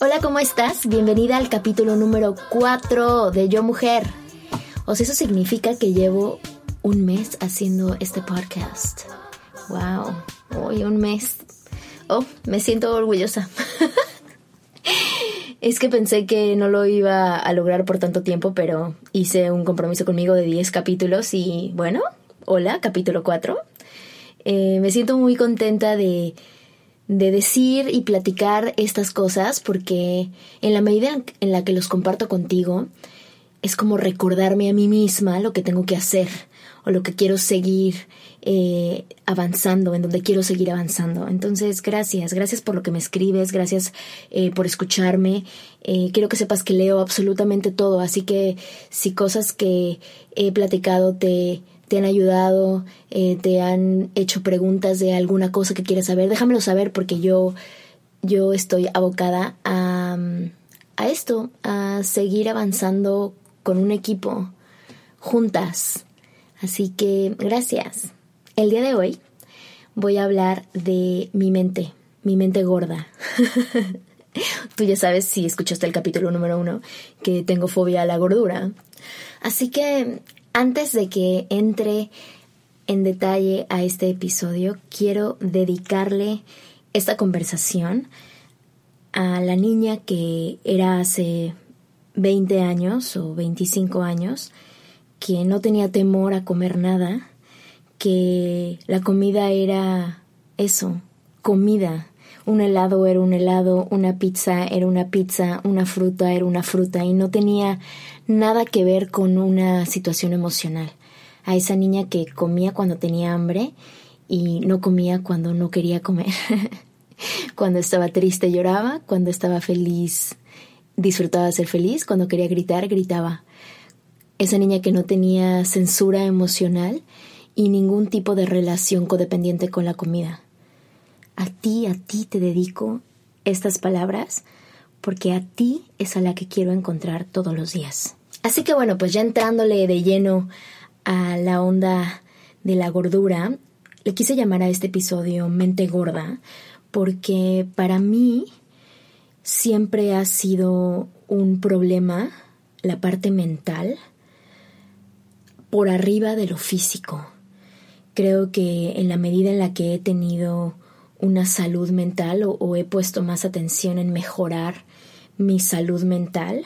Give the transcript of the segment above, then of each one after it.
Hola, ¿cómo estás? Bienvenida al capítulo número 4 de Yo Mujer. O sea, eso significa que llevo un mes haciendo este podcast. Wow, hoy un mes. Oh, me siento orgullosa. es que pensé que no lo iba a lograr por tanto tiempo, pero hice un compromiso conmigo de 10 capítulos y bueno, hola, capítulo 4. Eh, me siento muy contenta de de decir y platicar estas cosas porque en la medida en la que los comparto contigo es como recordarme a mí misma lo que tengo que hacer o lo que quiero seguir eh, avanzando, en donde quiero seguir avanzando. Entonces, gracias, gracias por lo que me escribes, gracias eh, por escucharme. Eh, quiero que sepas que leo absolutamente todo, así que si cosas que he platicado te te han ayudado, eh, te han hecho preguntas de alguna cosa que quieras saber, déjamelo saber porque yo, yo estoy abocada a, a esto, a seguir avanzando con un equipo, juntas. Así que gracias. El día de hoy voy a hablar de mi mente, mi mente gorda. Tú ya sabes, si escuchaste el capítulo número uno, que tengo fobia a la gordura. Así que antes de que entre en detalle a este episodio, quiero dedicarle esta conversación a la niña que era hace 20 años o 25 años, que no tenía temor a comer nada, que la comida era eso, comida. Un helado era un helado, una pizza era una pizza, una fruta era una fruta y no tenía nada que ver con una situación emocional. A esa niña que comía cuando tenía hambre y no comía cuando no quería comer. cuando estaba triste lloraba, cuando estaba feliz disfrutaba de ser feliz, cuando quería gritar gritaba. Esa niña que no tenía censura emocional y ningún tipo de relación codependiente con la comida. A ti, a ti te dedico estas palabras porque a ti es a la que quiero encontrar todos los días. Así que bueno, pues ya entrándole de lleno a la onda de la gordura, le quise llamar a este episodio Mente Gorda, porque para mí siempre ha sido un problema la parte mental por arriba de lo físico. Creo que en la medida en la que he tenido una salud mental o, he puesto más atención en mejorar mi salud mental,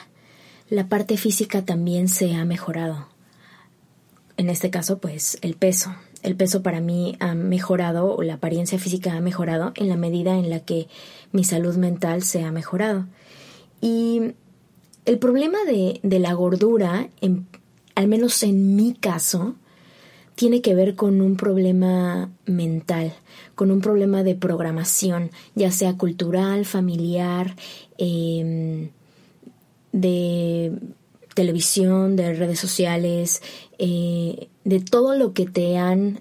la parte física también se ha mejorado. En este caso, pues el peso. El peso para mí ha mejorado o la apariencia física ha mejorado en la medida en la que mi salud mental se ha mejorado. Y el problema de, la gordura, al menos en mi caso, tiene que ver con un problema mental, con un problema de programación, ya sea cultural, familiar, eh, de televisión, de redes sociales, eh, de todo lo que te han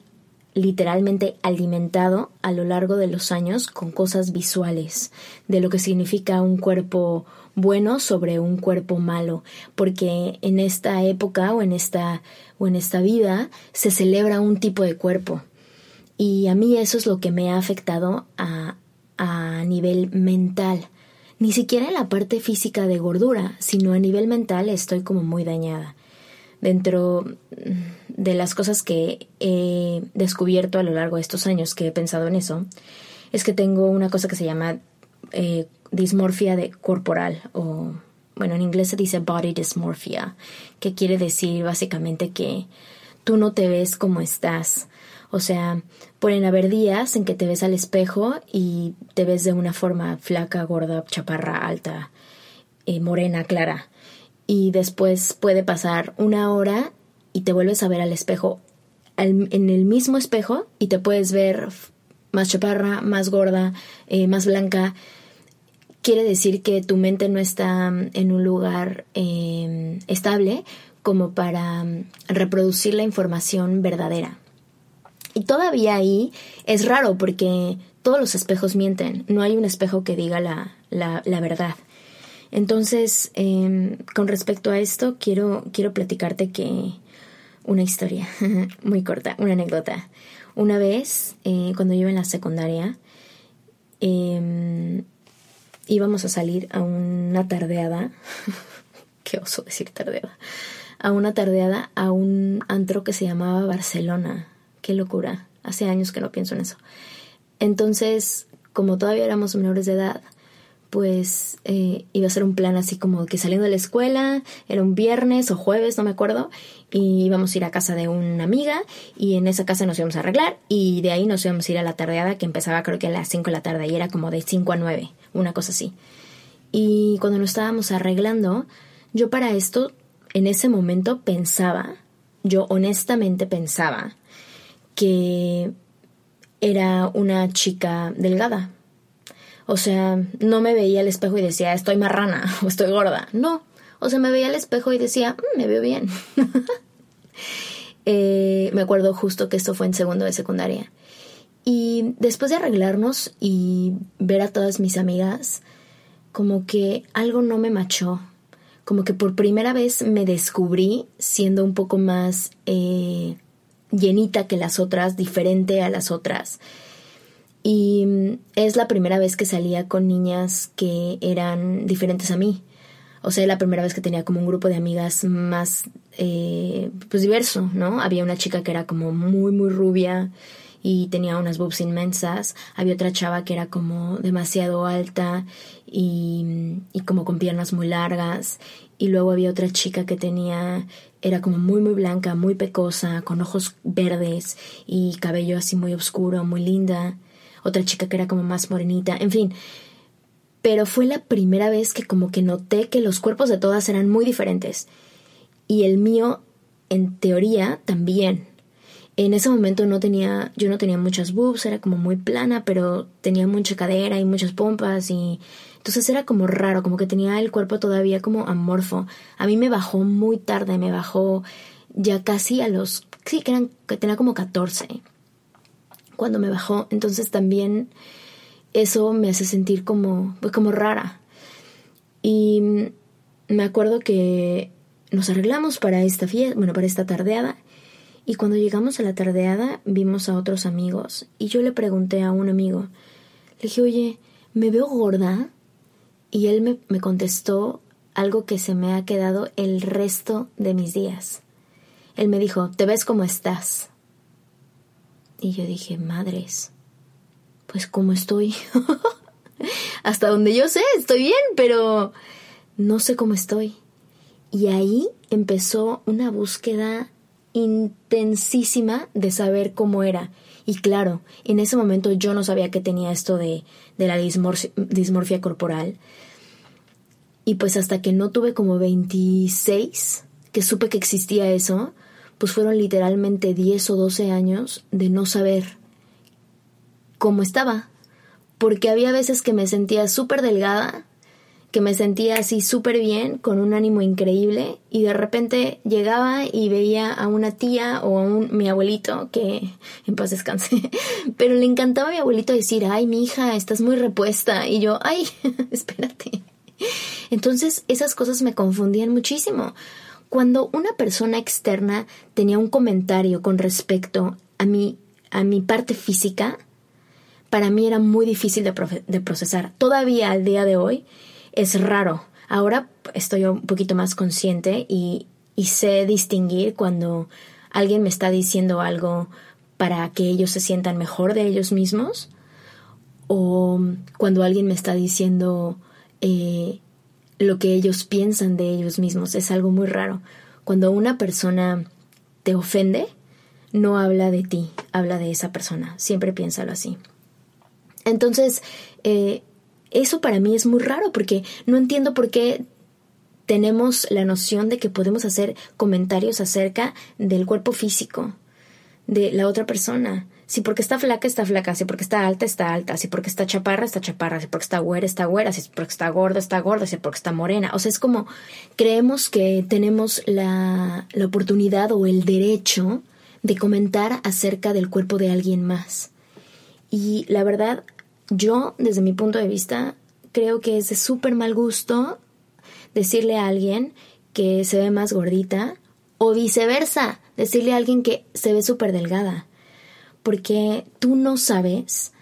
literalmente alimentado a lo largo de los años con cosas visuales, de lo que significa un cuerpo bueno sobre un cuerpo malo, porque en esta época o en esta o en esta vida se celebra un tipo de cuerpo. Y a mí eso es lo que me ha afectado a, a nivel mental ni siquiera en la parte física de gordura, sino a nivel mental estoy como muy dañada. Dentro de las cosas que he descubierto a lo largo de estos años que he pensado en eso, es que tengo una cosa que se llama eh, dismorfia de corporal o bueno, en inglés se dice body dysmorphia, que quiere decir básicamente que tú no te ves como estás. O sea, pueden haber días en que te ves al espejo y te ves de una forma flaca, gorda, chaparra, alta, eh, morena, clara. Y después puede pasar una hora y te vuelves a ver al espejo, en el mismo espejo, y te puedes ver más chaparra, más gorda, eh, más blanca. Quiere decir que tu mente no está en un lugar em, estable como para reproducir la información verdadera. Y todavía ahí es raro porque todos los espejos mienten, no hay un espejo que diga la, la, verdad. Entonces, em, con respecto a esto, quiero, quiero platicarte que una historia muy corta, una anécdota. Una vez, eh, cuando yo iba en la secundaria, em, íbamos a salir a una tardeada. Qué oso decir tardeada. A una tardeada a un antro que se llamaba Barcelona. Qué locura. Hace años que no pienso en eso. Entonces, como todavía éramos menores de edad, pues eh, iba a ser un plan así como que saliendo de la escuela, era un viernes o jueves, no me acuerdo, y íbamos a ir a casa de una amiga y en esa casa nos íbamos a arreglar y de ahí nos íbamos a ir a la tardeada que empezaba creo que a las 5 de la tarde y era como de 5 a 9, una cosa así. Y cuando nos estábamos arreglando, yo para esto, en ese momento pensaba, yo honestamente pensaba que era una chica delgada. O sea, no me veía al espejo y decía, estoy marrana o estoy gorda. No. O sea, me veía al espejo y decía, mm, me veo bien. Eh, me acuerdo justo que esto fue en segundo de secundaria. Y después de arreglarnos y ver a todas mis amigas, como que algo no me machó. Como que por primera vez me descubrí siendo un poco más eh, llenita que las otras, diferente a las otras. Y mm, es la primera vez que salía con niñas que eran diferentes a mí. O sea, la primera vez que tenía como un grupo de amigas más, eh, pues diverso, ¿no? Había una chica que era como muy, muy rubia y tenía unas boobs inmensas. Había otra chava que era como demasiado alta y, y como con piernas muy largas. Y luego había otra chica que tenía era como muy muy blanca, muy pecosa, con ojos verdes y cabello así muy oscuro, muy linda. Otra chica que era como más morenita, en fin. Pero fue la primera vez que como que noté que los cuerpos de todas eran muy diferentes. Y el mío, en teoría, también. En ese momento no tenía, yo no tenía muchas boobs, era como muy plana, pero tenía mucha cadera y muchas pompas y entonces era como raro, como que tenía el cuerpo todavía como amorfo. A mí me bajó muy tarde, me bajó ya casi a los, sí, que eran, que tenía como 14 cuando me bajó. Entonces también eso me hace sentir como, pues como rara. Y me acuerdo que nos arreglamos para esta fiesta, bueno, para esta tardeada. Y cuando llegamos a la tardeada vimos a otros amigos y yo le pregunté a un amigo, le dije, oye, ¿me veo gorda? Y él me, me contestó algo que se me ha quedado el resto de mis días. Él me dijo, te ves como estás. Y yo dije, madres, pues como estoy. Hasta donde yo sé, estoy bien, pero no sé cómo estoy. Y ahí empezó una búsqueda intensísima de saber cómo era. Y claro, en ese momento yo no sabía que tenía esto de, de la dismorfia, corporal. Y pues hasta que no tuve como 26, que supe que existía eso, pues fueron literalmente 10 o 12 años de no saber cómo estaba. Porque había veces que me sentía súper delgada que me sentía así súper bien, con un ánimo increíble, y de repente llegaba y veía a una tía o a un, mi abuelito, que en paz descanse, pero le encantaba a mi abuelito decir, ay, mi hija, estás muy repuesta, y yo, ay, espérate. Entonces esas cosas me confundían muchísimo. Cuando una persona externa tenía un comentario con respecto a mi, a mi parte física, para mí era muy difícil de, de procesar. Todavía al día de hoy, es raro. Ahora estoy un poquito más consciente y, sé distinguir cuando alguien me está diciendo algo para que ellos se sientan mejor de ellos mismos o cuando alguien me está diciendo eh, lo que ellos piensan de ellos mismos. Es algo muy raro. Cuando una persona te ofende, no habla de ti, habla de esa persona. Siempre piénsalo así. Entonces, eh, eso para mí es muy raro porque no entiendo por qué tenemos la noción de que podemos hacer comentarios acerca del cuerpo físico de la otra persona. Si porque está flaca, está flaca. Si porque está alta, está alta. Si porque está chaparra, está chaparra. Si porque está güera, está güera. Si porque está gorda, está gorda. Si porque está morena. O sea, es como creemos que tenemos la, la oportunidad o el derecho de comentar acerca del cuerpo de alguien más. Y la verdad, yo, desde mi punto de vista, creo que es de súper mal gusto decirle a alguien que se ve más gordita o viceversa, decirle a alguien que se ve súper delgada. Porque tú no sabes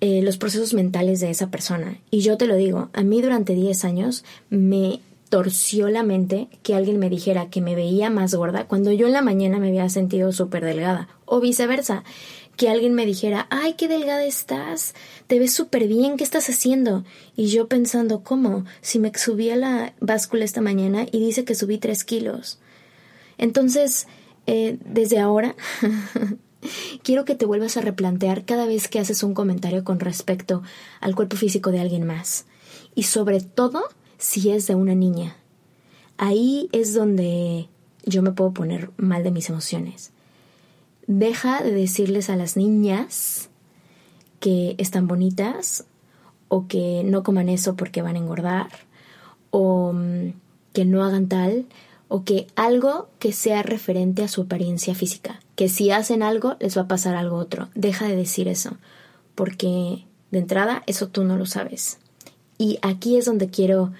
eh, los procesos mentales de esa persona. Y yo te lo digo, a mí durante 10 años me torció la mente que alguien me dijera que me veía más gorda cuando yo en la mañana me había sentido súper delgada. O viceversa que alguien me dijera, ay, qué delgada estás, te ves súper bien, ¿qué estás haciendo? Y yo pensando, ¿cómo? Si me subí a la báscula esta mañana y dice que subí tres kilos. Entonces, eh, desde ahora, quiero que te vuelvas a replantear cada vez que haces un comentario con respecto al cuerpo físico de alguien más. Y sobre todo, si es de una niña. Ahí es donde yo me puedo poner mal de mis emociones deja de decirles a las niñas que están bonitas o que no coman eso porque van a engordar o mm, que no hagan tal o que algo que sea referente a su apariencia física, que si hacen algo les va a pasar algo otro. Deja de decir eso, porque de entrada eso tú no lo sabes. Y aquí es donde quiero,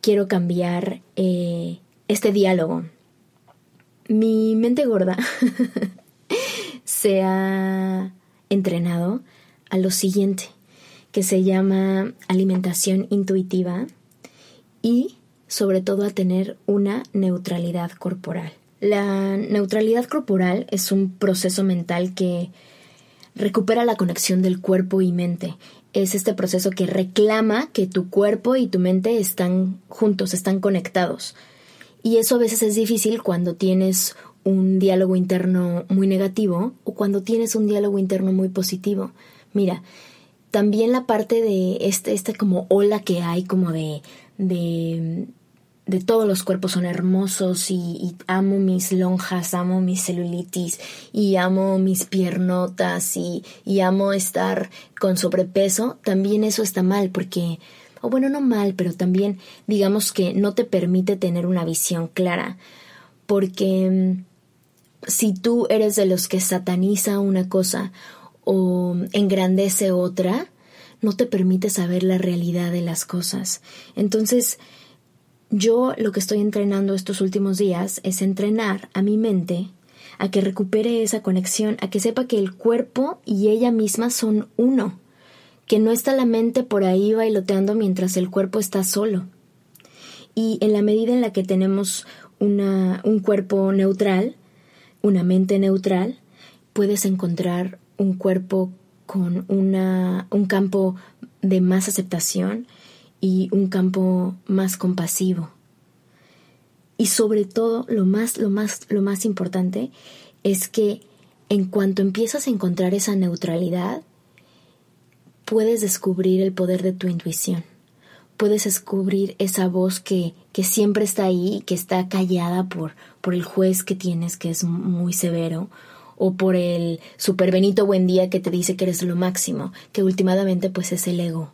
quiero cambiar eh, este diálogo. Mi mente gorda se ha entrenado a lo siguiente, que se llama alimentación intuitiva y sobre todo a tener una neutralidad corporal. La neutralidad corporal es un proceso mental que recupera la conexión del cuerpo y mente. Es este proceso que reclama que tu cuerpo y tu mente están juntos, están conectados. Y eso a veces es difícil cuando tienes un diálogo interno muy negativo o cuando tienes un diálogo interno muy positivo. Mira, también la parte de este, este como ola que hay como de, de, todos los cuerpos son hermosos y, amo mis lonjas, amo mis celulitis y amo mis piernotas y, y amo estar con sobrepeso, también eso está mal porque o bueno, no mal, pero también digamos que no te permite tener una visión clara, porque si tú eres de los que sataniza una cosa o engrandece otra, no te permite saber la realidad de las cosas. Entonces, yo lo que estoy entrenando estos últimos días es entrenar a mi mente a que recupere esa conexión, a que sepa que el cuerpo y ella misma son uno, que no está la mente por ahí bailoteando mientras el cuerpo está solo. Y en la medida en la que tenemos una, un cuerpo neutral, una mente neutral, puedes encontrar un cuerpo con una, un campo de más aceptación y un campo más compasivo. Y sobre todo, lo más, lo más, lo más importante es que en cuanto empiezas a encontrar esa neutralidad, puedes descubrir el poder de tu intuición. Puedes descubrir esa voz que, que siempre está ahí, que está callada por, por el juez que tienes que es muy severo, o por el super Benito buen día que te dice que eres lo máximo, que últimamente pues es el ego,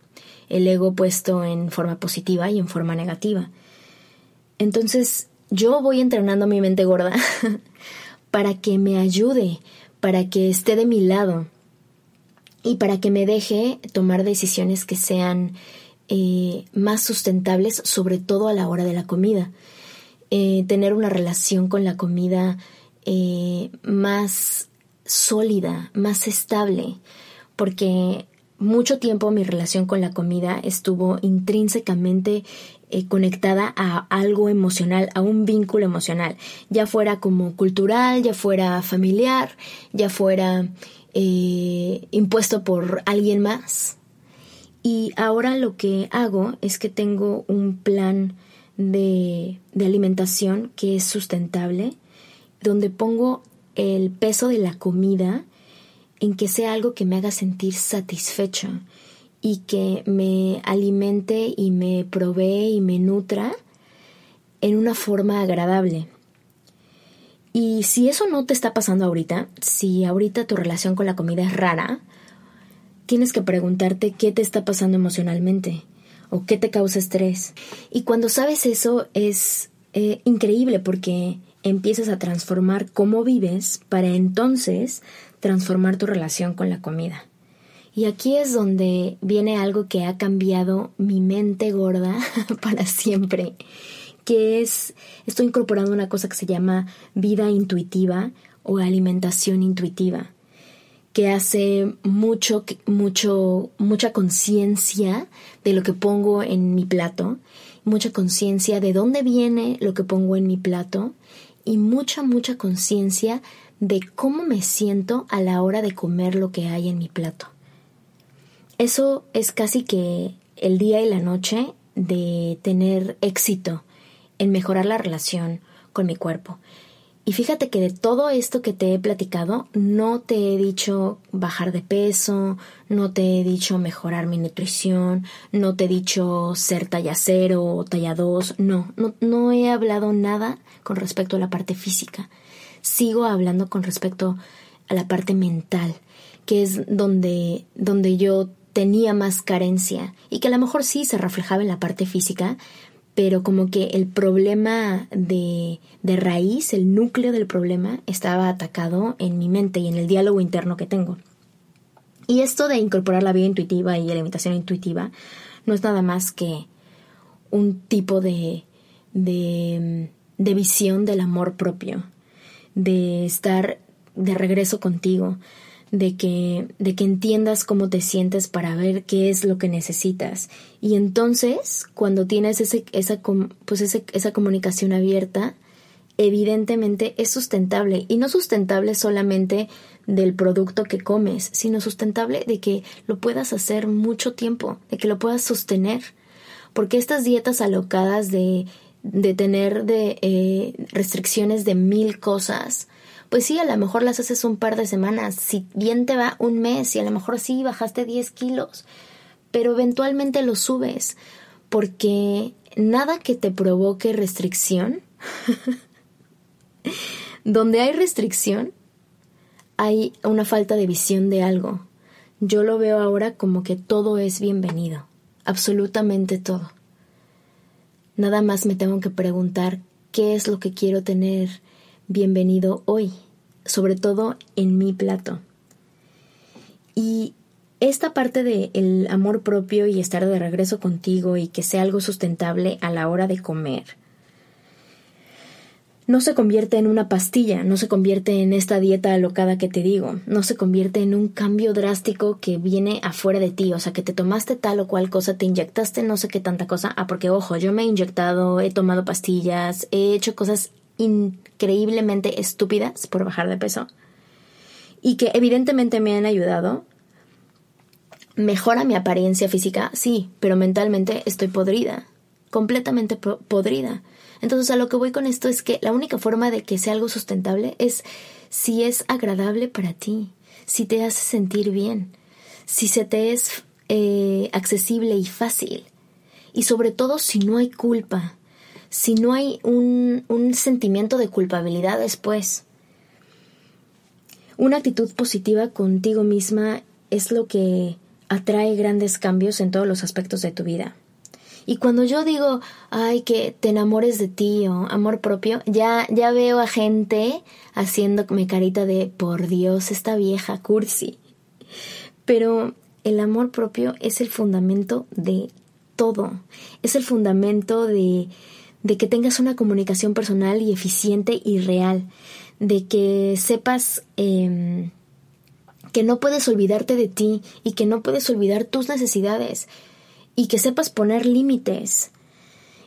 el ego puesto en forma positiva y en forma negativa. Entonces yo voy entrenando mi mente gorda para que me ayude, para que esté de mi lado y para que me deje tomar decisiones que sean eh, más sustentables, sobre todo a la hora de la comida. Eh, tener una relación con la comida eh, más sólida, más estable, porque mucho tiempo mi relación con la comida estuvo intrínsecamente eh, conectada a algo emocional, a un vínculo emocional, ya fuera como cultural, ya fuera familiar, ya fuera impuesto por alguien más. Y ahora lo que hago es que tengo un plan de, alimentación que es sustentable, donde pongo el peso de la comida en que sea algo que me haga sentir satisfecho y que me alimente y me provee y me nutra en una forma agradable. Y si eso no te está pasando ahorita, si ahorita tu relación con la comida es rara, tienes que preguntarte qué te está pasando emocionalmente o qué te causa estrés. Y cuando sabes eso es eh, increíble porque empiezas a transformar cómo vives para entonces transformar tu relación con la comida. Y aquí es donde viene algo que ha cambiado mi mente gorda para siempre, que es, estoy incorporando una cosa que se llama vida intuitiva o alimentación intuitiva, que hace mucho, mucho, mucha conciencia de lo que pongo en mi plato, mucha conciencia de dónde viene lo que pongo en mi plato y mucha, mucha conciencia de cómo me siento a la hora de comer lo que hay en mi plato. Eso es casi que el día y la noche de tener éxito en mejorar la relación con mi cuerpo. Y fíjate que de todo esto que te he platicado, no te he dicho bajar de peso, no te he dicho mejorar mi nutrición, no te he dicho ser talla cero o talla dos, no, no, no he hablado nada con respecto a la parte física. Sigo hablando con respecto a la parte mental, que es donde, donde yo tenía más carencia y que a lo mejor sí se reflejaba en la parte física, pero como que el problema de, raíz, el núcleo del problema, estaba atacado en mi mente y en el diálogo interno que tengo. Y esto de incorporar la vida intuitiva y la imitación intuitiva no es nada más que un tipo de, de visión del amor propio, de estar de regreso contigo, de que, de que entiendas cómo te sientes para ver qué es lo que necesitas. Y entonces, cuando tienes ese, esa, pues esa comunicación abierta, evidentemente es sustentable. Y no sustentable solamente del producto que comes, sino sustentable de que lo puedas hacer mucho tiempo, de que lo puedas sostener. Porque estas dietas alocadas de de tener de eh, restricciones de mil cosas, pues sí, a lo mejor las haces un par de semanas, si bien te va un mes y a lo mejor sí bajaste 10 kilos, pero eventualmente lo subes, porque nada que te provoque restricción, donde hay restricción, hay una falta de visión de algo. Yo lo veo ahora como que todo es bienvenido, absolutamente todo. Nada más me tengo que preguntar qué es lo que quiero tener bienvenido hoy, sobre todo en mi plato. Y esta parte de el amor propio y estar de regreso contigo y que sea algo sustentable a la hora de comer no se convierte en una pastilla, no se convierte en esta dieta alocada que te digo, no se convierte en un cambio drástico que viene afuera de ti, o sea, que te tomaste tal o cual cosa, te inyectaste no sé qué tanta cosa, ah, porque ojo, yo me he inyectado, he tomado pastillas, he hecho cosas increíblemente estúpidas por bajar de peso y que evidentemente me han ayudado. Mejora mi apariencia física, sí, pero mentalmente estoy podrida, completamente podrida. Entonces a lo que voy con esto es que la única forma de que sea algo sustentable es si es agradable para ti, si te hace sentir bien, si se te es eh, accesible y fácil. Y sobre todo si no hay culpa, si no hay un, un sentimiento de culpabilidad después. Una actitud positiva contigo misma es lo que atrae grandes cambios en todos los aspectos de tu vida. Y cuando yo digo, ay, que te enamores de ti o amor propio, ya, ya veo a gente haciéndome carita de, por Dios, esta vieja cursi. Pero el amor propio es el fundamento de todo. Es el fundamento de, de que tengas una comunicación personal y eficiente y real. De que sepas em, que no puedes olvidarte de ti y que no puedes olvidar tus necesidades y que sepas poner límites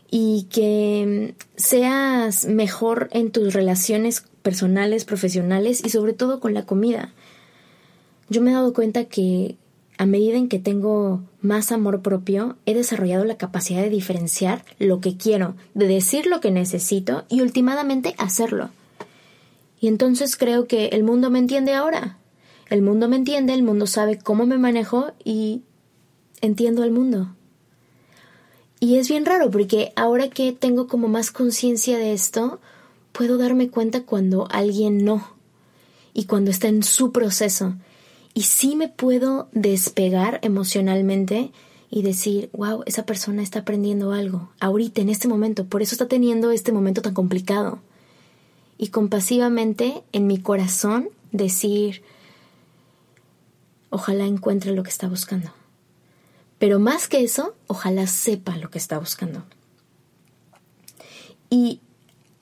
y que seas mejor en tus relaciones personales, profesionales y sobre todo con la comida. Yo me he dado cuenta que a medida en que tengo más amor propio, he desarrollado la capacidad de diferenciar lo que quiero, de decir lo que necesito y últimamente hacerlo. Y entonces creo que el mundo me entiende ahora. El mundo me entiende, el mundo sabe cómo me manejo y entiendo al mundo. Y es bien raro porque ahora que tengo como más conciencia de esto, puedo darme cuenta cuando alguien no y cuando está en su proceso. Y sí me puedo despegar emocionalmente y decir, wow, esa persona está aprendiendo algo, ahorita, en este momento, por eso está teniendo este momento tan complicado. Y compasivamente en mi corazón decir, ojalá encuentre lo que está buscando. Pero más que eso, ojalá sepa lo que está buscando. Y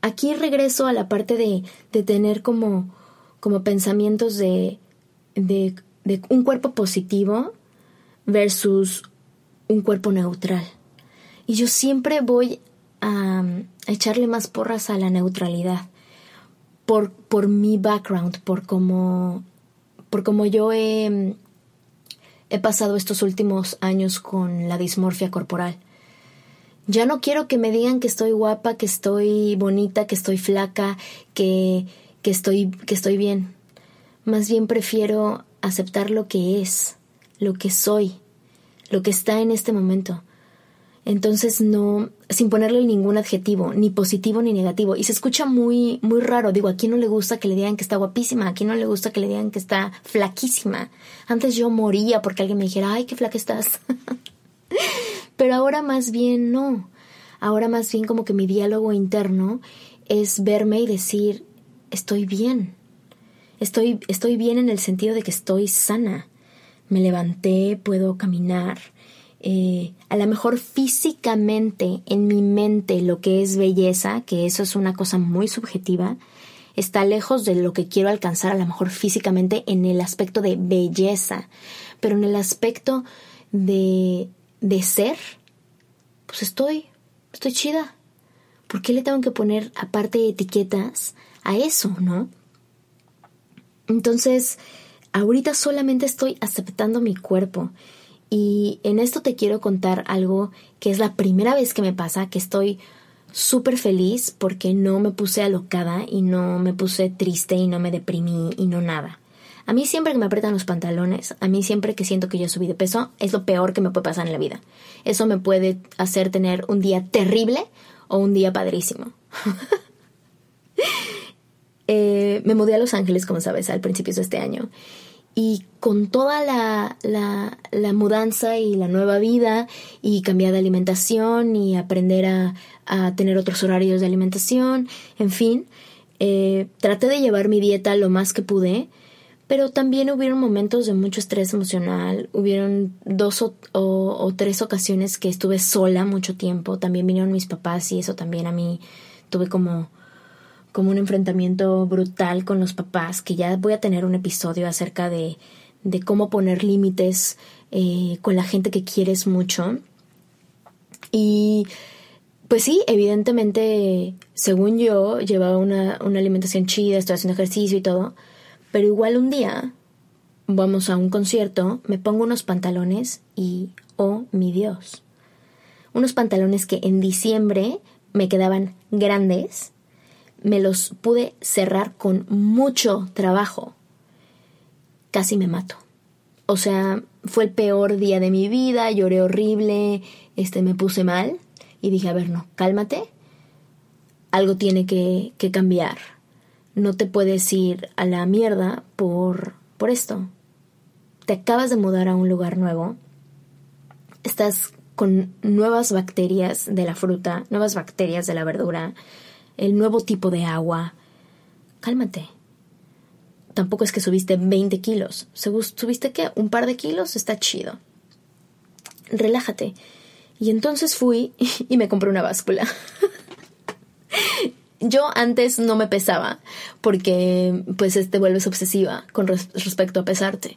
aquí regreso a la parte de, de tener como, como pensamientos de, de, de un cuerpo positivo versus un cuerpo neutral. Y yo siempre voy a, echarle más porras a la neutralidad por, por mi background, por cómo, por como yo he, he pasado estos últimos años con la dismorfia corporal. Ya no quiero que me digan que estoy guapa, que estoy bonita, que estoy flaca, que, que, estoy, que estoy bien. Más bien prefiero aceptar lo que es, lo que soy, lo que está en este momento. Entonces no, sin ponerle ningún adjetivo, ni positivo ni negativo. Y se escucha muy, muy raro. Digo, a quién no le gusta que le digan que está guapísima, a quién no le gusta que le digan que está flaquísima. Antes yo moría porque alguien me dijera, ay, qué flaca estás. Pero ahora más bien no. Ahora más bien como que mi diálogo interno es verme y decir, estoy bien. Estoy, estoy bien en el sentido de que estoy sana me levanté, puedo caminar. Eh, a lo mejor físicamente en mi mente lo que es belleza, que eso es una cosa muy subjetiva, está lejos de lo que quiero alcanzar a lo mejor físicamente en el aspecto de belleza, pero en el aspecto de, de ser, pues estoy, estoy chida. ¿Por qué le tengo que poner aparte etiquetas a eso, no? Entonces, ahorita solamente estoy aceptando mi cuerpo. Y en esto te quiero contar algo que es la primera vez que me pasa, que estoy súper feliz porque no me puse alocada y no me puse triste y no me deprimí y no nada. A mí siempre que me apretan los pantalones, a mí siempre que siento que yo subí de peso, es lo peor que me puede pasar en la vida. Eso me puede hacer tener un día terrible o un día padrísimo. Eh, me mudé a Los Ángeles, como sabes, al principio de este año. Y con toda la, la, mudanza y la nueva vida y cambiar de alimentación y aprender a, tener otros horarios de alimentación, en fin, eh, traté de llevar mi dieta lo más que pude, pero también hubieron momentos de mucho estrés emocional, hubieron dos o, o tres ocasiones que estuve sola mucho tiempo, también vinieron mis papás y eso también a mí tuve como como un enfrentamiento brutal con los papás, que ya voy a tener un episodio acerca de, de cómo poner límites eh, con la gente que quieres mucho. Y pues sí, evidentemente, según yo, llevaba una, una alimentación chida, estoy haciendo ejercicio y todo, pero igual un día vamos a un concierto, me pongo unos pantalones y, oh mi Dios, unos pantalones que en diciembre me quedaban grandes me los pude cerrar con mucho trabajo. Casi me mato. O sea, fue el peor día de mi vida, lloré horrible, este me puse mal y dije, a ver, no, cálmate. Algo tiene que, que cambiar. No te puedes ir a la mierda por, por esto. Te acabas de mudar a un lugar nuevo. Estás con nuevas bacterias de la fruta, nuevas bacterias de la verdura, el nuevo tipo de agua. Cálmate. Tampoco es que subiste 20 kilos. ¿Subiste qué? Un par de kilos. Está chido. Relájate. Y entonces fui y me compré una báscula. Yo antes no me pesaba porque pues te vuelves obsesiva con respecto a pesarte.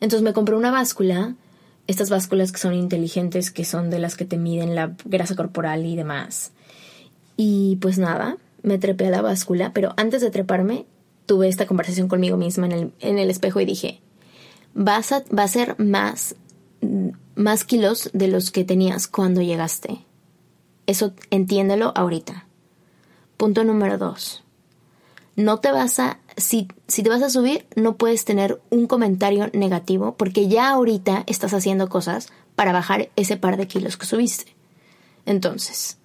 Entonces me compré una báscula, estas básculas que son inteligentes, que son de las que te miden la grasa corporal y demás. Y pues nada, me trepé a la báscula, pero antes de treparme tuve esta conversación conmigo misma en el, en el espejo y dije, vas a, va a ser más, más kilos de los que tenías cuando llegaste. Eso entiéndelo ahorita. Punto número dos. no te vas a, si, si te vas a subir, no puedes tener un comentario negativo porque ya ahorita estás haciendo cosas para bajar ese par de kilos que subiste. Entonces,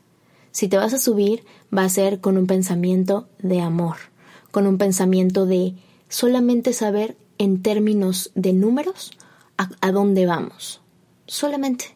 si te vas a subir, va a ser con un pensamiento de amor, con un pensamiento de solamente saber en términos de números a, a dónde vamos. Solamente.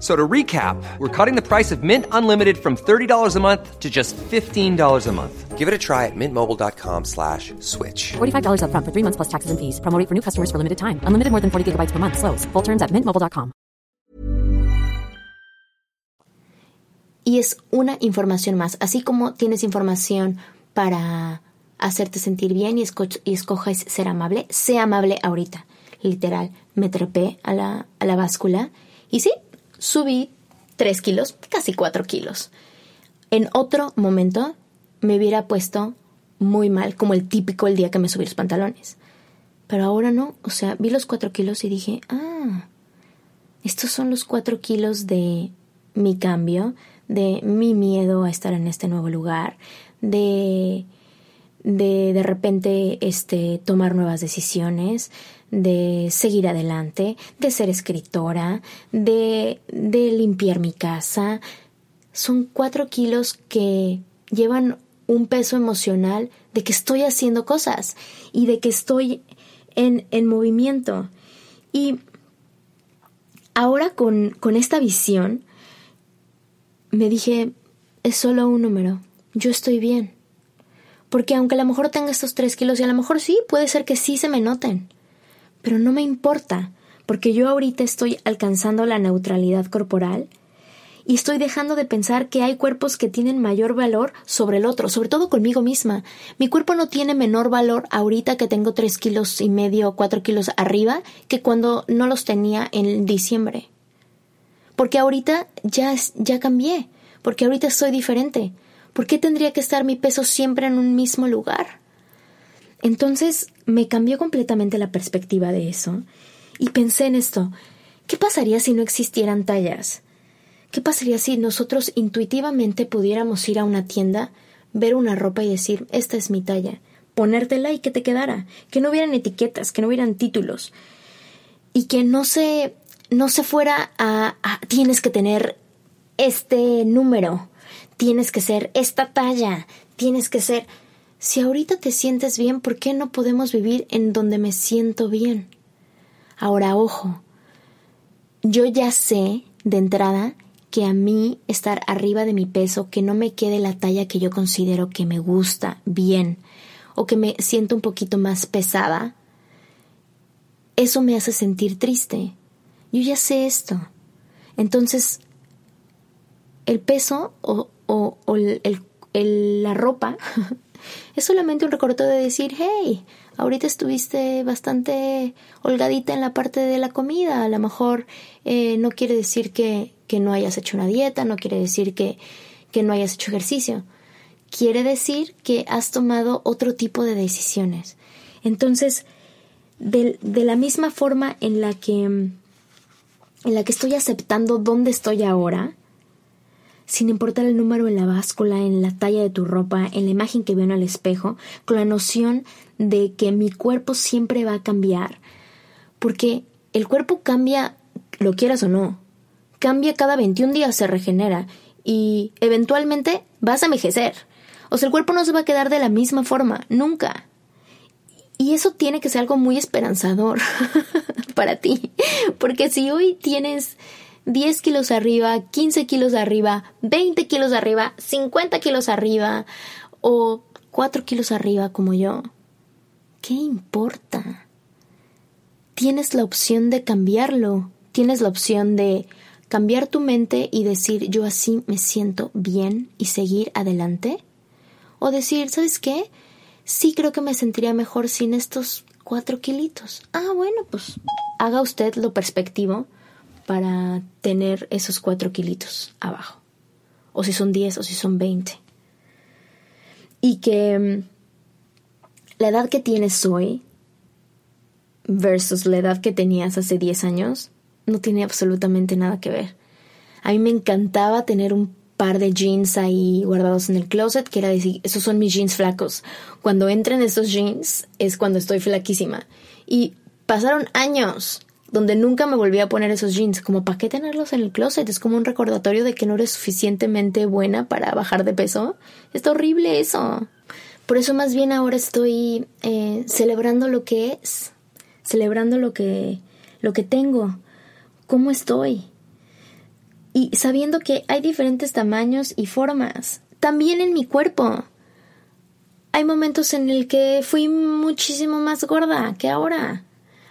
So to recap, we're cutting the price of Mint Unlimited from $30 a month to just $15 a month. Give it a try at mintmobile.com slash switch. $45 upfront for three months plus taxes and fees. Promo for new customers for limited time. Unlimited more than 40 gigabytes per month. Slows. Full terms at mintmobile.com. Y es una información más. Así como tienes información para hacerte sentir bien y, esco- y escoges ser amable, sé amable ahorita. Literal, me trepé a la, a la báscula y sí, subí 3 kilos, casi 4 kilos. En otro momento me hubiera puesto muy mal, como el típico el día que me subí los pantalones. Pero ahora no, o sea, vi los 4 kilos y dije, ah, estos son los 4 kilos de mi cambio, de mi miedo a estar en este nuevo lugar, de de de repente este tomar nuevas decisiones, de seguir adelante, de ser escritora, de, de limpiar mi casa. Son cuatro kilos que llevan un peso emocional de que estoy haciendo cosas y de que estoy en, en movimiento. Y ahora con, con esta visión, me dije, es solo un número, yo estoy bien. Porque aunque a lo mejor tenga estos tres kilos y a lo mejor sí, puede ser que sí se me noten. Pero no me importa, porque yo ahorita estoy alcanzando la neutralidad corporal y estoy dejando de pensar que hay cuerpos que tienen mayor valor sobre el otro, sobre todo conmigo misma. Mi cuerpo no tiene menor valor ahorita que tengo tres kilos y medio o cuatro kilos arriba que cuando no los tenía en diciembre. Porque ahorita ya, ya cambié, porque ahorita soy diferente. ¿Por qué tendría que estar mi peso siempre en un mismo lugar? Entonces me cambió completamente la perspectiva de eso. Y pensé en esto. ¿Qué pasaría si no existieran tallas? ¿Qué pasaría si nosotros intuitivamente pudiéramos ir a una tienda, ver una ropa y decir, esta es mi talla, ponértela y que te quedara, que no hubieran etiquetas, que no hubieran títulos. Y que no se no se fuera a, a tienes que tener este número, tienes que ser esta talla, tienes que ser si ahorita te sientes bien, ¿por qué no podemos vivir en donde me siento bien? Ahora, ojo, yo ya sé de entrada que a mí estar arriba de mi peso, que no me quede la talla que yo considero que me gusta bien, o que me siento un poquito más pesada, eso me hace sentir triste. Yo ya sé esto. Entonces, el peso o, o, o el, el, la ropa es solamente un recordatorio de decir, hey, ahorita estuviste bastante holgadita en la parte de la comida. A lo mejor eh, no quiere decir que, que, no hayas hecho una dieta, no quiere decir que, que no hayas hecho ejercicio. Quiere decir que has tomado otro tipo de decisiones. Entonces, de, de la misma forma en la que en la que estoy aceptando dónde estoy ahora, sin importar el número en la báscula, en la talla de tu ropa, en la imagen que veo en el espejo, con la noción de que mi cuerpo siempre va a cambiar, porque el cuerpo cambia, lo quieras o no, cambia cada 21 días, se regenera y eventualmente vas a envejecer. O sea, el cuerpo no se va a quedar de la misma forma, nunca. Y eso tiene que ser algo muy esperanzador para ti, porque si hoy tienes 10 kilos arriba, 15 kilos arriba, 20 kilos arriba, 50 kilos arriba o 4 kilos arriba como yo. ¿Qué importa? Tienes la opción de cambiarlo, tienes la opción de cambiar tu mente y decir yo así me siento bien y seguir adelante. O decir, ¿sabes qué? Sí creo que me sentiría mejor sin estos 4 kilitos. Ah, bueno, pues haga usted lo perspectivo para tener esos cuatro kilitos abajo. o si son 10 o si son 20. Y que mm, la edad que tienes hoy versus la edad que tenías hace 10 años no tiene absolutamente nada que ver. A mí me encantaba tener un par de jeans ahí guardados en el closet, que era decir, esos son mis jeans flacos. Cuando entren esos jeans es cuando estoy flaquísima. Y pasaron años donde nunca me volví a poner esos jeans. Como, ¿para qué tenerlos en el closet? Es como un recordatorio de que no eres suficientemente buena para bajar de peso. Está horrible eso. Por eso más bien ahora estoy eh, celebrando lo que es, celebrando lo que, lo que tengo, cómo estoy. Y sabiendo que hay diferentes tamaños y formas, también en mi cuerpo. Hay momentos en el que fui muchísimo más gorda que ahora.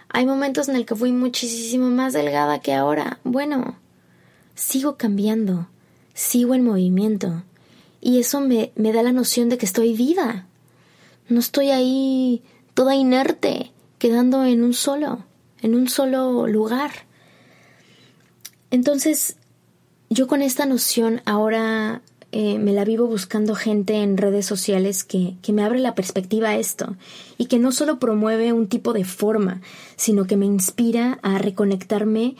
Hay momentos en el que fui muchísimo más delgada que ahora. Bueno, sigo cambiando, sigo en movimiento. Y eso me, me da la noción de que estoy viva. No estoy ahí toda inerte, quedando en un solo, en un solo lugar. Entonces, yo con esta noción ahora eh, me la vivo buscando gente en redes sociales que, que me abre la perspectiva a esto y que no solo promueve un tipo de forma, sino que me inspira a reconectarme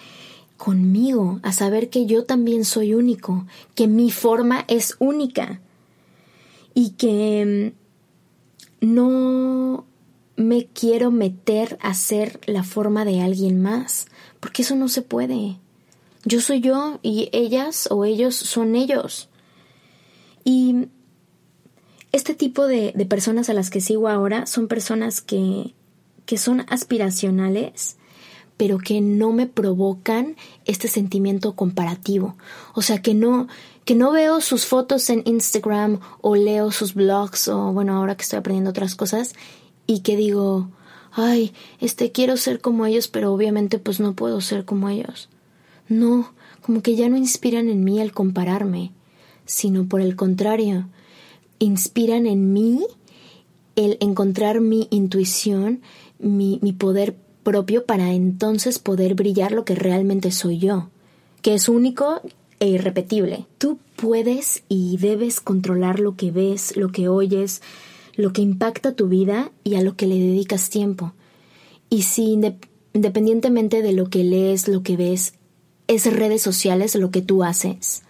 conmigo, a saber que yo también soy único, que mi forma es única y que mm, no me quiero meter a ser la forma de alguien más, porque eso no se puede. Yo soy yo y ellas o ellos son ellos. Y este tipo de, personas a las que sigo ahora son personas que, que son aspiracionales, pero que no me provocan este sentimiento comparativo. O sea, que no, que no veo sus fotos en Instagram o leo sus blogs o bueno, ahora que estoy aprendiendo otras cosas y que digo, ay, este quiero ser como ellos, pero obviamente pues no puedo ser como ellos. No, como que ya no inspiran en mí el compararme sino por el contrario, inspiran en mí el encontrar mi intuición, mi, mi poder propio para entonces poder brillar lo que realmente soy yo, que es único e irrepetible. Tú puedes y debes controlar lo que ves, lo que oyes, lo que impacta tu vida y a lo que le dedicas tiempo. Y si independientemente de lo que lees, lo que ves, es redes sociales lo que tú haces,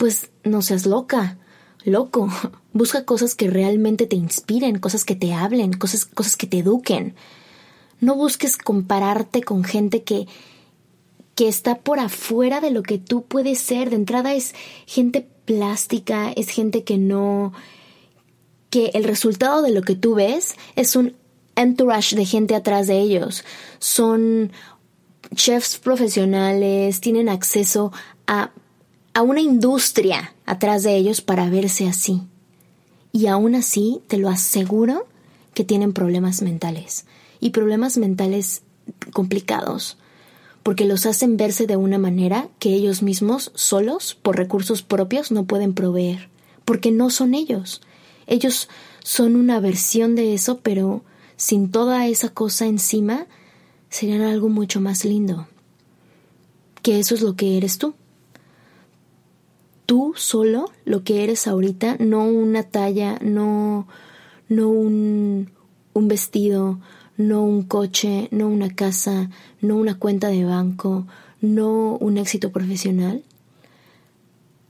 pues no seas loca, loco. Busca cosas que realmente te inspiren, cosas que te hablen, cosas, cosas que te eduquen. No busques compararte con gente que, que está por afuera de lo que tú puedes ser. De entrada es gente plástica, es gente que no que el resultado de lo que tú ves es un entourage de gente atrás de ellos. Son chefs profesionales, tienen acceso a a una industria atrás de ellos para verse así. Y aún así, te lo aseguro que tienen problemas mentales. Y problemas mentales complicados. Porque los hacen verse de una manera que ellos mismos, solos, por recursos propios, no pueden proveer. Porque no son ellos. Ellos son una versión de eso, pero sin toda esa cosa encima, serían algo mucho más lindo. Que eso es lo que eres tú tú solo lo que eres ahorita, no una talla, no, no un, vestido, no un coche, no una casa, no una cuenta de banco, no un éxito profesional,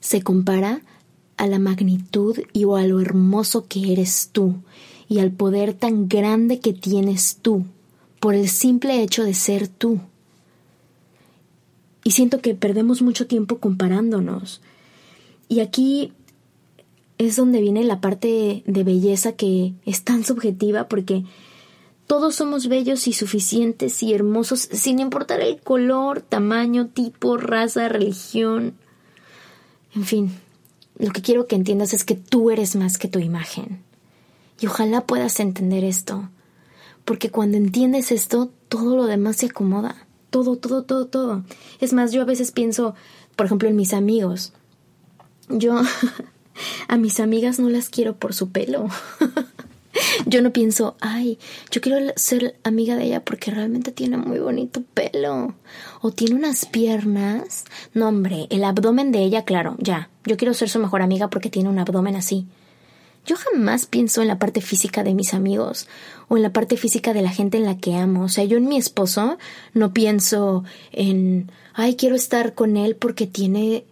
se compara a la magnitud y o a lo hermoso que eres tú y al poder tan grande que tienes tú por el simple hecho de ser tú. Y siento que perdemos mucho tiempo comparándonos y aquí es donde viene la parte de belleza que es tan subjetiva porque todos somos bellos y suficientes y hermosos sin importar el color, tamaño, tipo, raza, religión. En fin, lo que quiero que entiendas es que tú eres más que tu imagen. Y ojalá puedas entender esto, porque cuando entiendes esto, todo lo demás se acomoda. Todo, todo, todo, todo. Es más, yo a veces pienso, por ejemplo, en mis amigos. Yo a mis amigas no las quiero por su pelo. Yo no pienso, ay, yo quiero ser amiga de ella porque realmente tiene muy bonito pelo. O tiene unas piernas. No, hombre, el abdomen de ella, claro, ya. Yo quiero ser su mejor amiga porque tiene un abdomen así. Yo jamás pienso en la parte física de mis amigos o en la parte física de la gente en la que amo. O sea, yo en mi esposo no pienso en, ay, quiero estar con él porque tiene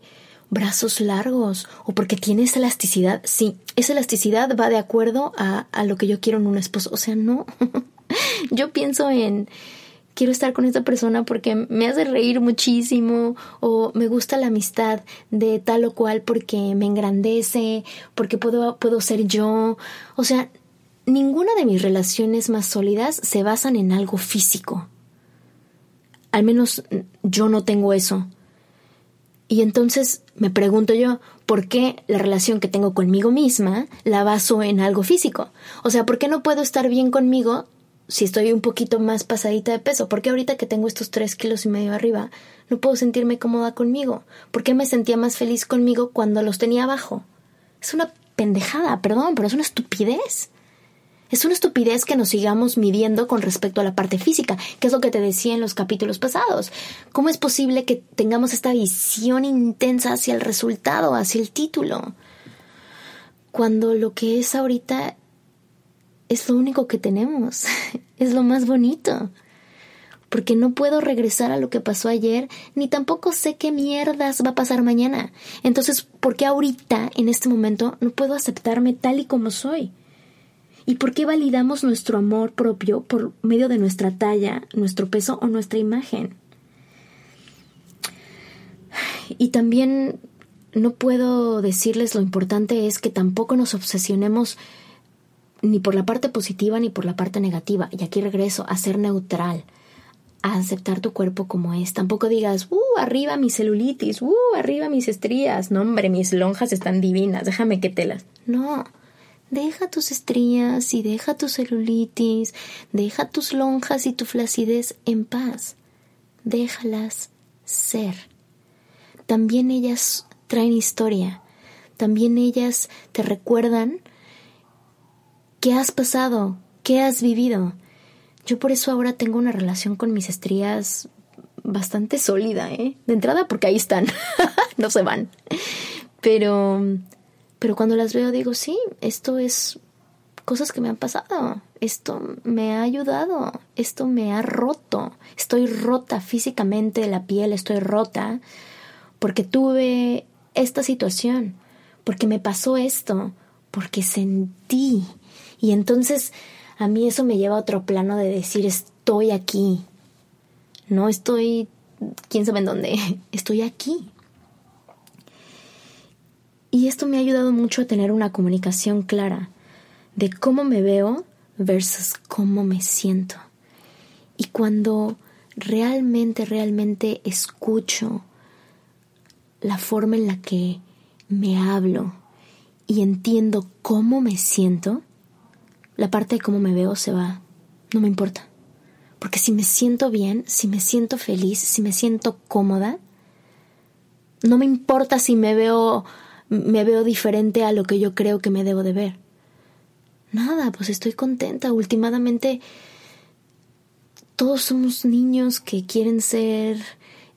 brazos largos o porque tiene esa elasticidad. Sí, esa elasticidad va de acuerdo a, a lo que yo quiero en un esposo. O sea, no. yo pienso en quiero estar con esta persona porque me hace reír muchísimo o me gusta la amistad de tal o cual porque me engrandece, porque puedo, puedo ser yo. O sea, ninguna de mis relaciones más sólidas se basan en algo físico. Al menos yo no tengo eso. Y entonces me pregunto yo, ¿por qué la relación que tengo conmigo misma la baso en algo físico? O sea, ¿por qué no puedo estar bien conmigo si estoy un poquito más pasadita de peso? ¿Por qué ahorita que tengo estos tres kilos y medio arriba no puedo sentirme cómoda conmigo? ¿Por qué me sentía más feliz conmigo cuando los tenía abajo? Es una pendejada, perdón, pero es una estupidez. Es una estupidez que nos sigamos midiendo con respecto a la parte física, que es lo que te decía en los capítulos pasados. ¿Cómo es posible que tengamos esta visión intensa hacia el resultado, hacia el título? Cuando lo que es ahorita es lo único que tenemos, es lo más bonito. Porque no puedo regresar a lo que pasó ayer, ni tampoco sé qué mierdas va a pasar mañana. Entonces, ¿por qué ahorita, en este momento, no puedo aceptarme tal y como soy? ¿Y por qué validamos nuestro amor propio por medio de nuestra talla, nuestro peso o nuestra imagen? Y también no puedo decirles lo importante es que tampoco nos obsesionemos ni por la parte positiva ni por la parte negativa. Y aquí regreso a ser neutral, a aceptar tu cuerpo como es. Tampoco digas, uh, arriba mi celulitis, uh, arriba mis estrías. No, hombre, mis lonjas están divinas, déjame que te las. No, Deja tus estrías y deja tu celulitis, deja tus lonjas y tu flacidez en paz. Déjalas ser. También ellas traen historia. También ellas te recuerdan qué has pasado, qué has vivido. Yo por eso ahora tengo una relación con mis estrías bastante sólida, ¿eh? De entrada porque ahí están, no se van. Pero pero cuando las veo digo, sí, esto es cosas que me han pasado, esto me ha ayudado, esto me ha roto, estoy rota físicamente de la piel, estoy rota porque tuve esta situación, porque me pasó esto, porque sentí. Y entonces a mí eso me lleva a otro plano de decir estoy aquí. No estoy, quién sabe en dónde, estoy aquí. Y esto me ha ayudado mucho a tener una comunicación clara de cómo me veo versus cómo me siento. Y cuando realmente, realmente escucho la forma en la que me hablo y entiendo cómo me siento, la parte de cómo me veo se va. No me importa. Porque si me siento bien, si me siento feliz, si me siento cómoda, no me importa si me veo me veo diferente a lo que yo creo que me debo de ver. Nada, pues estoy contenta. Últimamente todos somos niños que quieren ser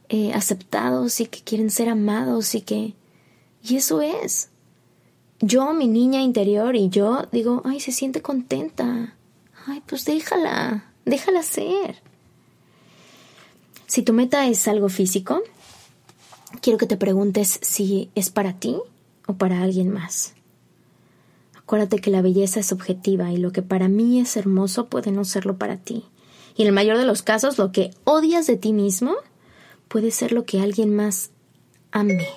eh, aceptados y que quieren ser amados y que... Y eso es. Yo, mi niña interior y yo digo, ay, se siente contenta. Ay, pues déjala, déjala ser. Si tu meta es algo físico, quiero que te preguntes si es para ti o para alguien más. Acuérdate que la belleza es objetiva y lo que para mí es hermoso puede no serlo para ti. Y en el mayor de los casos, lo que odias de ti mismo puede ser lo que alguien más ame,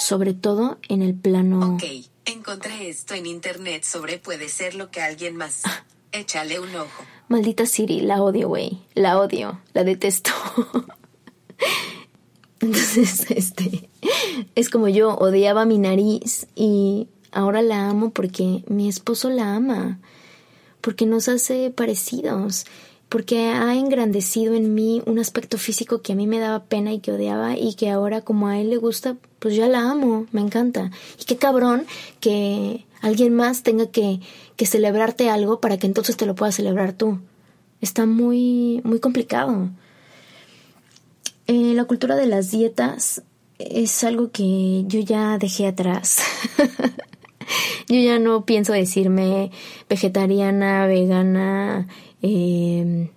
sobre todo en el plano... Ok, encontré esto en internet sobre puede ser lo que alguien más... Ah. Échale un ojo. Maldita Siri, la odio, güey. La odio, la detesto. Entonces, este, es como yo odiaba mi nariz y ahora la amo porque mi esposo la ama, porque nos hace parecidos, porque ha engrandecido en mí un aspecto físico que a mí me daba pena y que odiaba y que ahora como a él le gusta, pues ya la amo, me encanta. Y qué cabrón que alguien más tenga que, que celebrarte algo para que entonces te lo puedas celebrar tú. Está muy, muy complicado. Eh, la cultura de las dietas es algo que yo ya dejé atrás. yo ya no pienso decirme vegetariana, vegana, eh,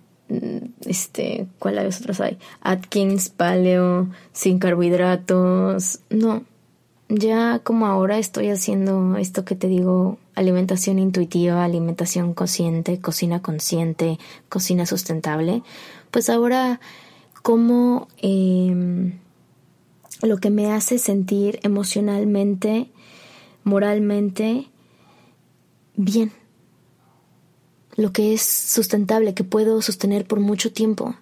este, ¿cuáles otros hay? Atkins, paleo, sin carbohidratos. No, ya como ahora estoy haciendo esto que te digo, alimentación intuitiva, alimentación consciente, cocina consciente, cocina sustentable, pues ahora como em, lo que me hace sentir emocionalmente, moralmente, bien. Lo que es sustentable, que puedo sostener por mucho tiempo.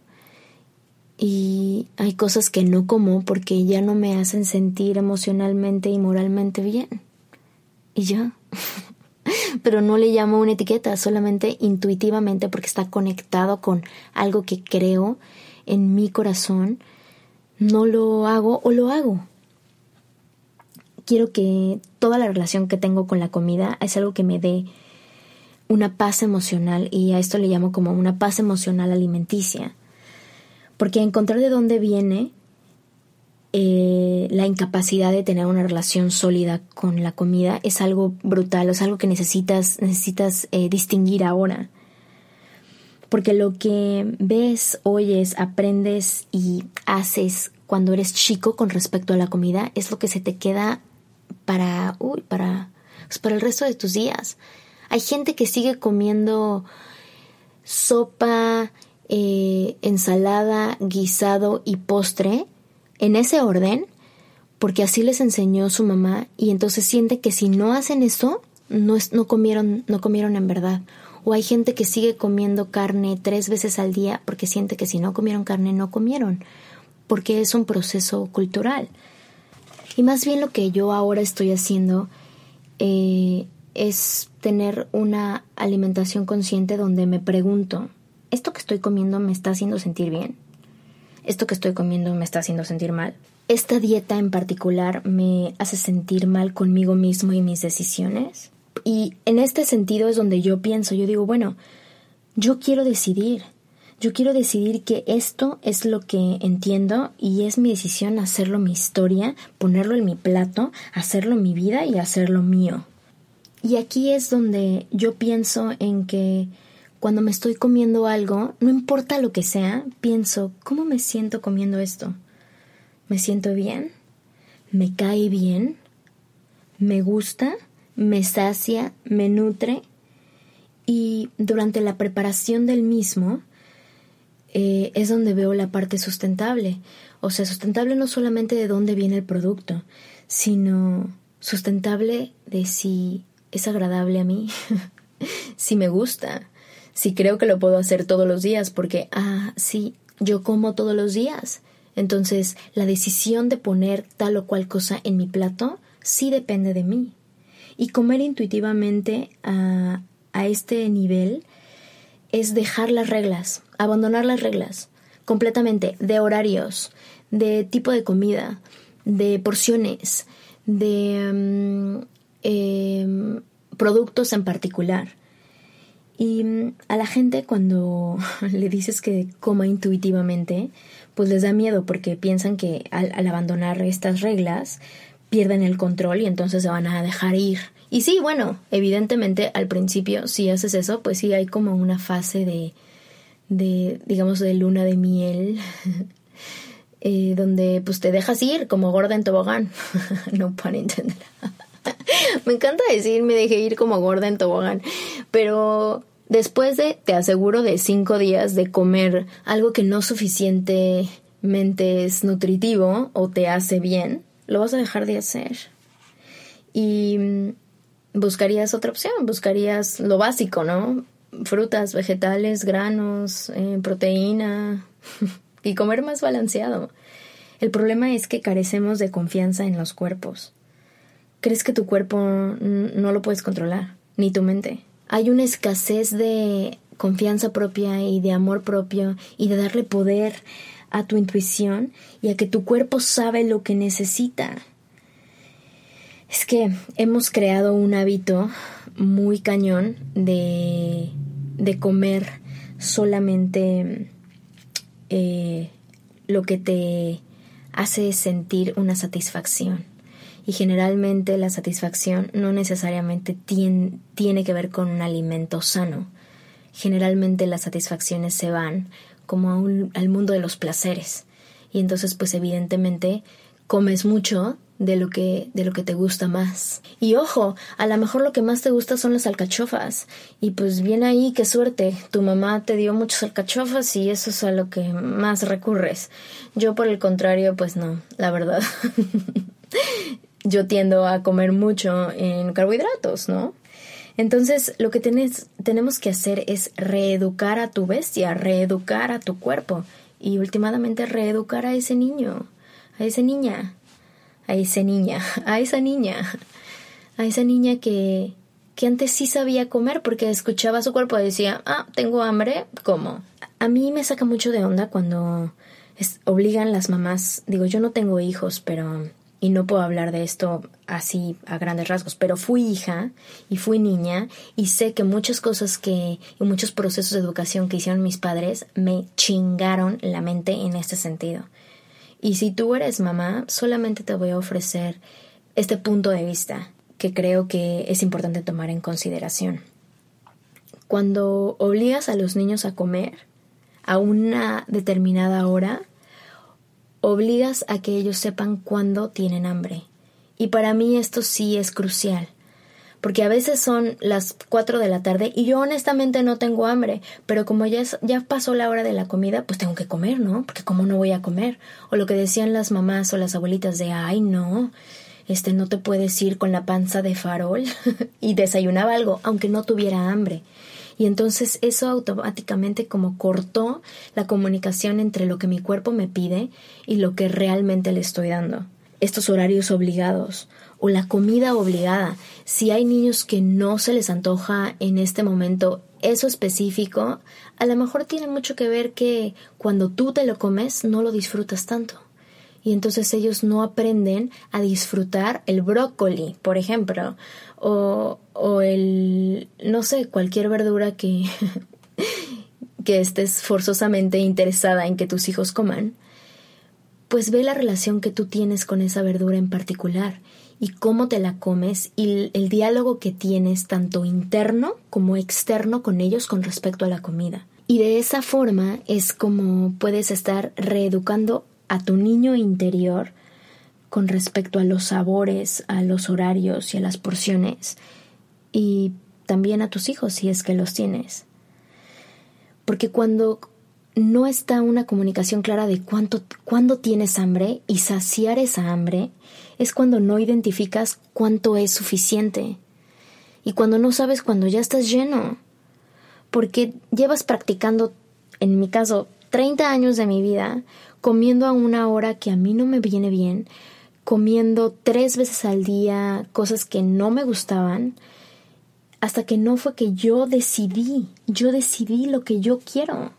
Y hay cosas que no como porque ya no me hacen sentir emocionalmente y moralmente bien. Y ya. Pero no le llamo una etiqueta, solamente intuitivamente porque está conectado con algo que creo en mi corazón. No lo hago o lo hago. Quiero que toda la relación que tengo con la comida es algo que me dé una paz emocional y a esto le llamo como una paz emocional alimenticia porque encontrar de dónde viene eh, la incapacidad de tener una relación sólida con la comida es algo brutal, es algo que necesitas, necesitas eh, distinguir ahora. Porque lo que ves, oyes, aprendes y haces cuando eres chico con respecto a la comida es lo que se te queda para, uy, para, pues, para el resto de tus días. Hay gente que sigue comiendo sopa, eh, ensalada, guisado y postre en ese orden, porque así les enseñó su mamá y entonces siente que si no hacen eso, no, no, comieron, no comieron en verdad. O hay gente que sigue comiendo carne tres veces al día porque siente que si no comieron carne no comieron, porque es un proceso cultural. Y más bien lo que yo ahora estoy haciendo eh, es tener una alimentación consciente donde me pregunto, ¿esto que estoy comiendo me está haciendo sentir bien? ¿Esto que estoy comiendo me está haciendo sentir mal? ¿Esta dieta en particular me hace sentir mal conmigo mismo y mis decisiones? Y en este sentido es donde yo pienso, yo digo, bueno, yo quiero decidir, yo quiero decidir que esto es lo que entiendo y es mi decisión hacerlo mi historia, ponerlo en mi plato, hacerlo mi vida y hacerlo mío. Y aquí es donde yo pienso en que cuando me estoy comiendo algo, no importa lo que sea, pienso, ¿cómo me siento comiendo esto? ¿Me siento bien? ¿Me cae bien? ¿Me gusta? ¿Me sacia? ¿Me nutre? Y durante la preparación del mismo eh, es donde veo la parte sustentable. O sea, sustentable no solamente de dónde viene el producto, sino sustentable de si es agradable a mí, si me gusta, si creo que lo puedo hacer todos los días, porque, ah, sí, yo como todos los días. Entonces, la decisión de poner tal o cual cosa en mi plato sí depende de mí. Y comer intuitivamente a, a este nivel es dejar las reglas, abandonar las reglas completamente de horarios, de tipo de comida, de porciones, de mm, em, productos en particular. Y mm, a la gente cuando le dices que coma intuitivamente, pues les da miedo porque piensan que al, abandonar estas reglas pierden el control y entonces se van a dejar ir. Y sí, bueno, evidentemente al principio si haces eso, pues sí hay como una fase de, de digamos, de luna de miel, eh, donde pues te dejas ir como gorda en tobogán, no para entender. me encanta decir me dejé ir como gorda en tobogán, pero después de, te aseguro, de cinco días de comer algo que no suficientemente es nutritivo o te hace bien, lo vas a dejar de hacer. Y mm, buscarías otra opción, buscarías lo básico, ¿no? Frutas, vegetales, granos, eh, proteína y comer más balanceado. El problema es que carecemos de confianza en los cuerpos crees que tu cuerpo no lo puedes controlar, ni tu mente. Hay una escasez de confianza propia y de amor propio y de darle poder a tu intuición y a que tu cuerpo sabe lo que necesita. Es que hemos creado un hábito muy cañón de, de comer solamente eh, lo que te hace sentir una satisfacción. Y generalmente la satisfacción no necesariamente tiene, tiene que ver con un alimento sano. Generalmente las satisfacciones se van como al mundo de los placeres. Y entonces pues evidentemente comes mucho de lo que de lo que te gusta más. Y ojo, a lo mejor lo que más te gusta son las alcachofas. Y pues bien ahí, qué suerte. Tu mamá te dio muchas alcachofas y eso es a lo que más recurres. Yo por el contrario, pues no, la verdad. Yo tiendo a comer mucho en carbohidratos, ¿no? Entonces, lo que tenemos que hacer es reeducar a tu bestia, reeducar a tu cuerpo y últimamente reeducar a ese niño, a esa niña a esa niña, a esa niña, a esa niña que, que antes sí sabía comer porque escuchaba su cuerpo y decía, ah, tengo hambre, ¿cómo? A mí me saca mucho de onda cuando obligan las mamás, digo, yo no tengo hijos, pero, y no puedo hablar de esto así a grandes rasgos, pero fui hija y fui niña y sé que muchas cosas que, y muchos procesos de educación que hicieron mis padres me chingaron la mente en este sentido. Y si tú eres mamá, solamente te voy a ofrecer este punto de vista que creo que es importante tomar en consideración. Cuando obligas a los niños a comer a una determinada hora, obligas a que ellos sepan cuándo tienen hambre. Y para mí esto sí es crucial porque a veces son las 4 de la tarde y yo honestamente no tengo hambre, pero como ya, ya pasó la hora de la comida, pues tengo que comer, ¿no? Porque cómo no voy a comer. O lo que decían las mamás o las abuelitas de, ay, no, este no te puedes ir con la panza de farol y desayunaba algo, aunque no tuviera hambre. Y entonces eso automáticamente como cortó la comunicación entre lo que mi cuerpo me pide y lo que realmente le estoy dando. Estos horarios obligados o la comida obligada. Si hay niños que no se les antoja en este momento eso específico, a lo mejor tiene mucho que ver que cuando tú te lo comes no lo disfrutas tanto. Y entonces ellos no aprenden a disfrutar el brócoli, por ejemplo, o, o el, no sé, cualquier verdura que, que estés forzosamente interesada en que tus hijos coman, pues ve la relación que tú tienes con esa verdura en particular y cómo te la comes y el diálogo que tienes tanto interno como externo con ellos con respecto a la comida. Y de esa forma es como puedes estar reeducando a tu niño interior con respecto a los sabores, a los horarios y a las porciones y también a tus hijos si es que los tienes. Porque cuando no está una comunicación clara de cuánto, cuándo tienes hambre y saciar esa hambre es cuando no identificas cuánto es suficiente y cuando no sabes cuando ya estás lleno. Porque llevas practicando, en mi caso, 30 años de mi vida comiendo a una hora que a mí no me viene bien, comiendo tres veces al día cosas que no me gustaban, hasta que no fue que yo decidí, yo decidí lo que yo quiero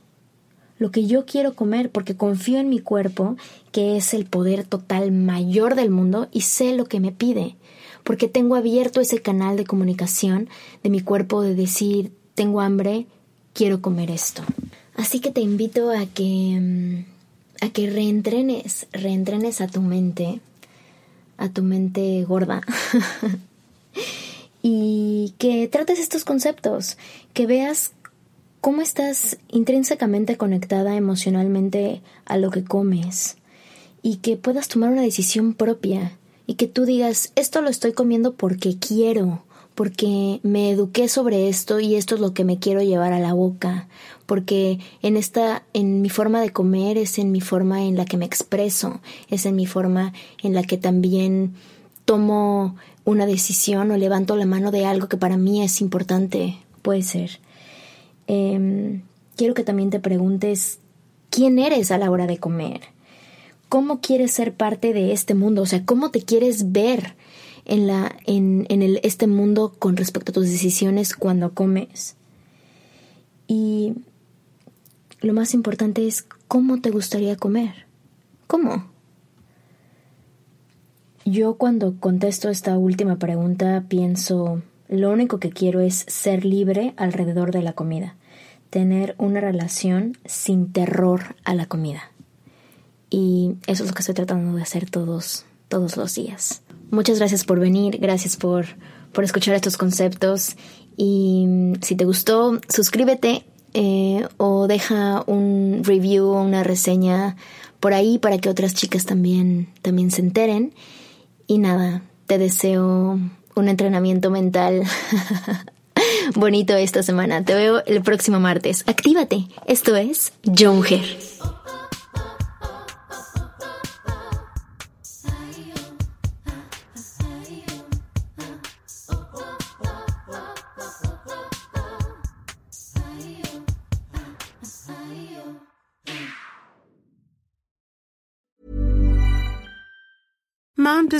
lo que yo quiero comer porque confío en mi cuerpo, que es el poder total mayor del mundo, y sé lo que me pide, porque tengo abierto ese canal de comunicación de mi cuerpo de decir, tengo hambre, quiero comer esto. Así que te invito a que mm, a que reentrenes, reentrenes a tu mente, a tu mente gorda. y que trates estos conceptos, que veas cómo estás intrínsecamente conectada emocionalmente a lo que comes y que puedas tomar una decisión propia y que tú digas, esto lo estoy comiendo porque quiero, porque me eduqué sobre esto y esto es lo que me quiero llevar a la boca, porque en esta en mi forma de comer es en mi forma en la que me expreso, es en mi forma en la que también tomo una decisión o levanto la mano de algo que para mí es importante, puede ser. Em, quiero que también te preguntes quién eres a la hora de comer. ¿Cómo quieres ser parte de este mundo? O sea, ¿cómo te quieres ver en, la, en, en el, este mundo con respecto a tus decisiones cuando comes? Y lo más importante es cómo te gustaría comer. ¿Cómo? Yo cuando contesto esta última pregunta pienso, lo único que quiero es ser libre alrededor de la comida, tener una relación sin terror a la comida. Y eso es lo que estoy tratando de hacer todos, todos los días. Muchas gracias por venir, gracias por, por escuchar estos conceptos y mm, si te gustó, suscríbete eh, o deja un review o una reseña por ahí para que otras chicas también, también se enteren. Y nada, te deseo un entrenamiento mental bonito esta semana. Te veo el próximo martes. Actívate. Esto es John Mom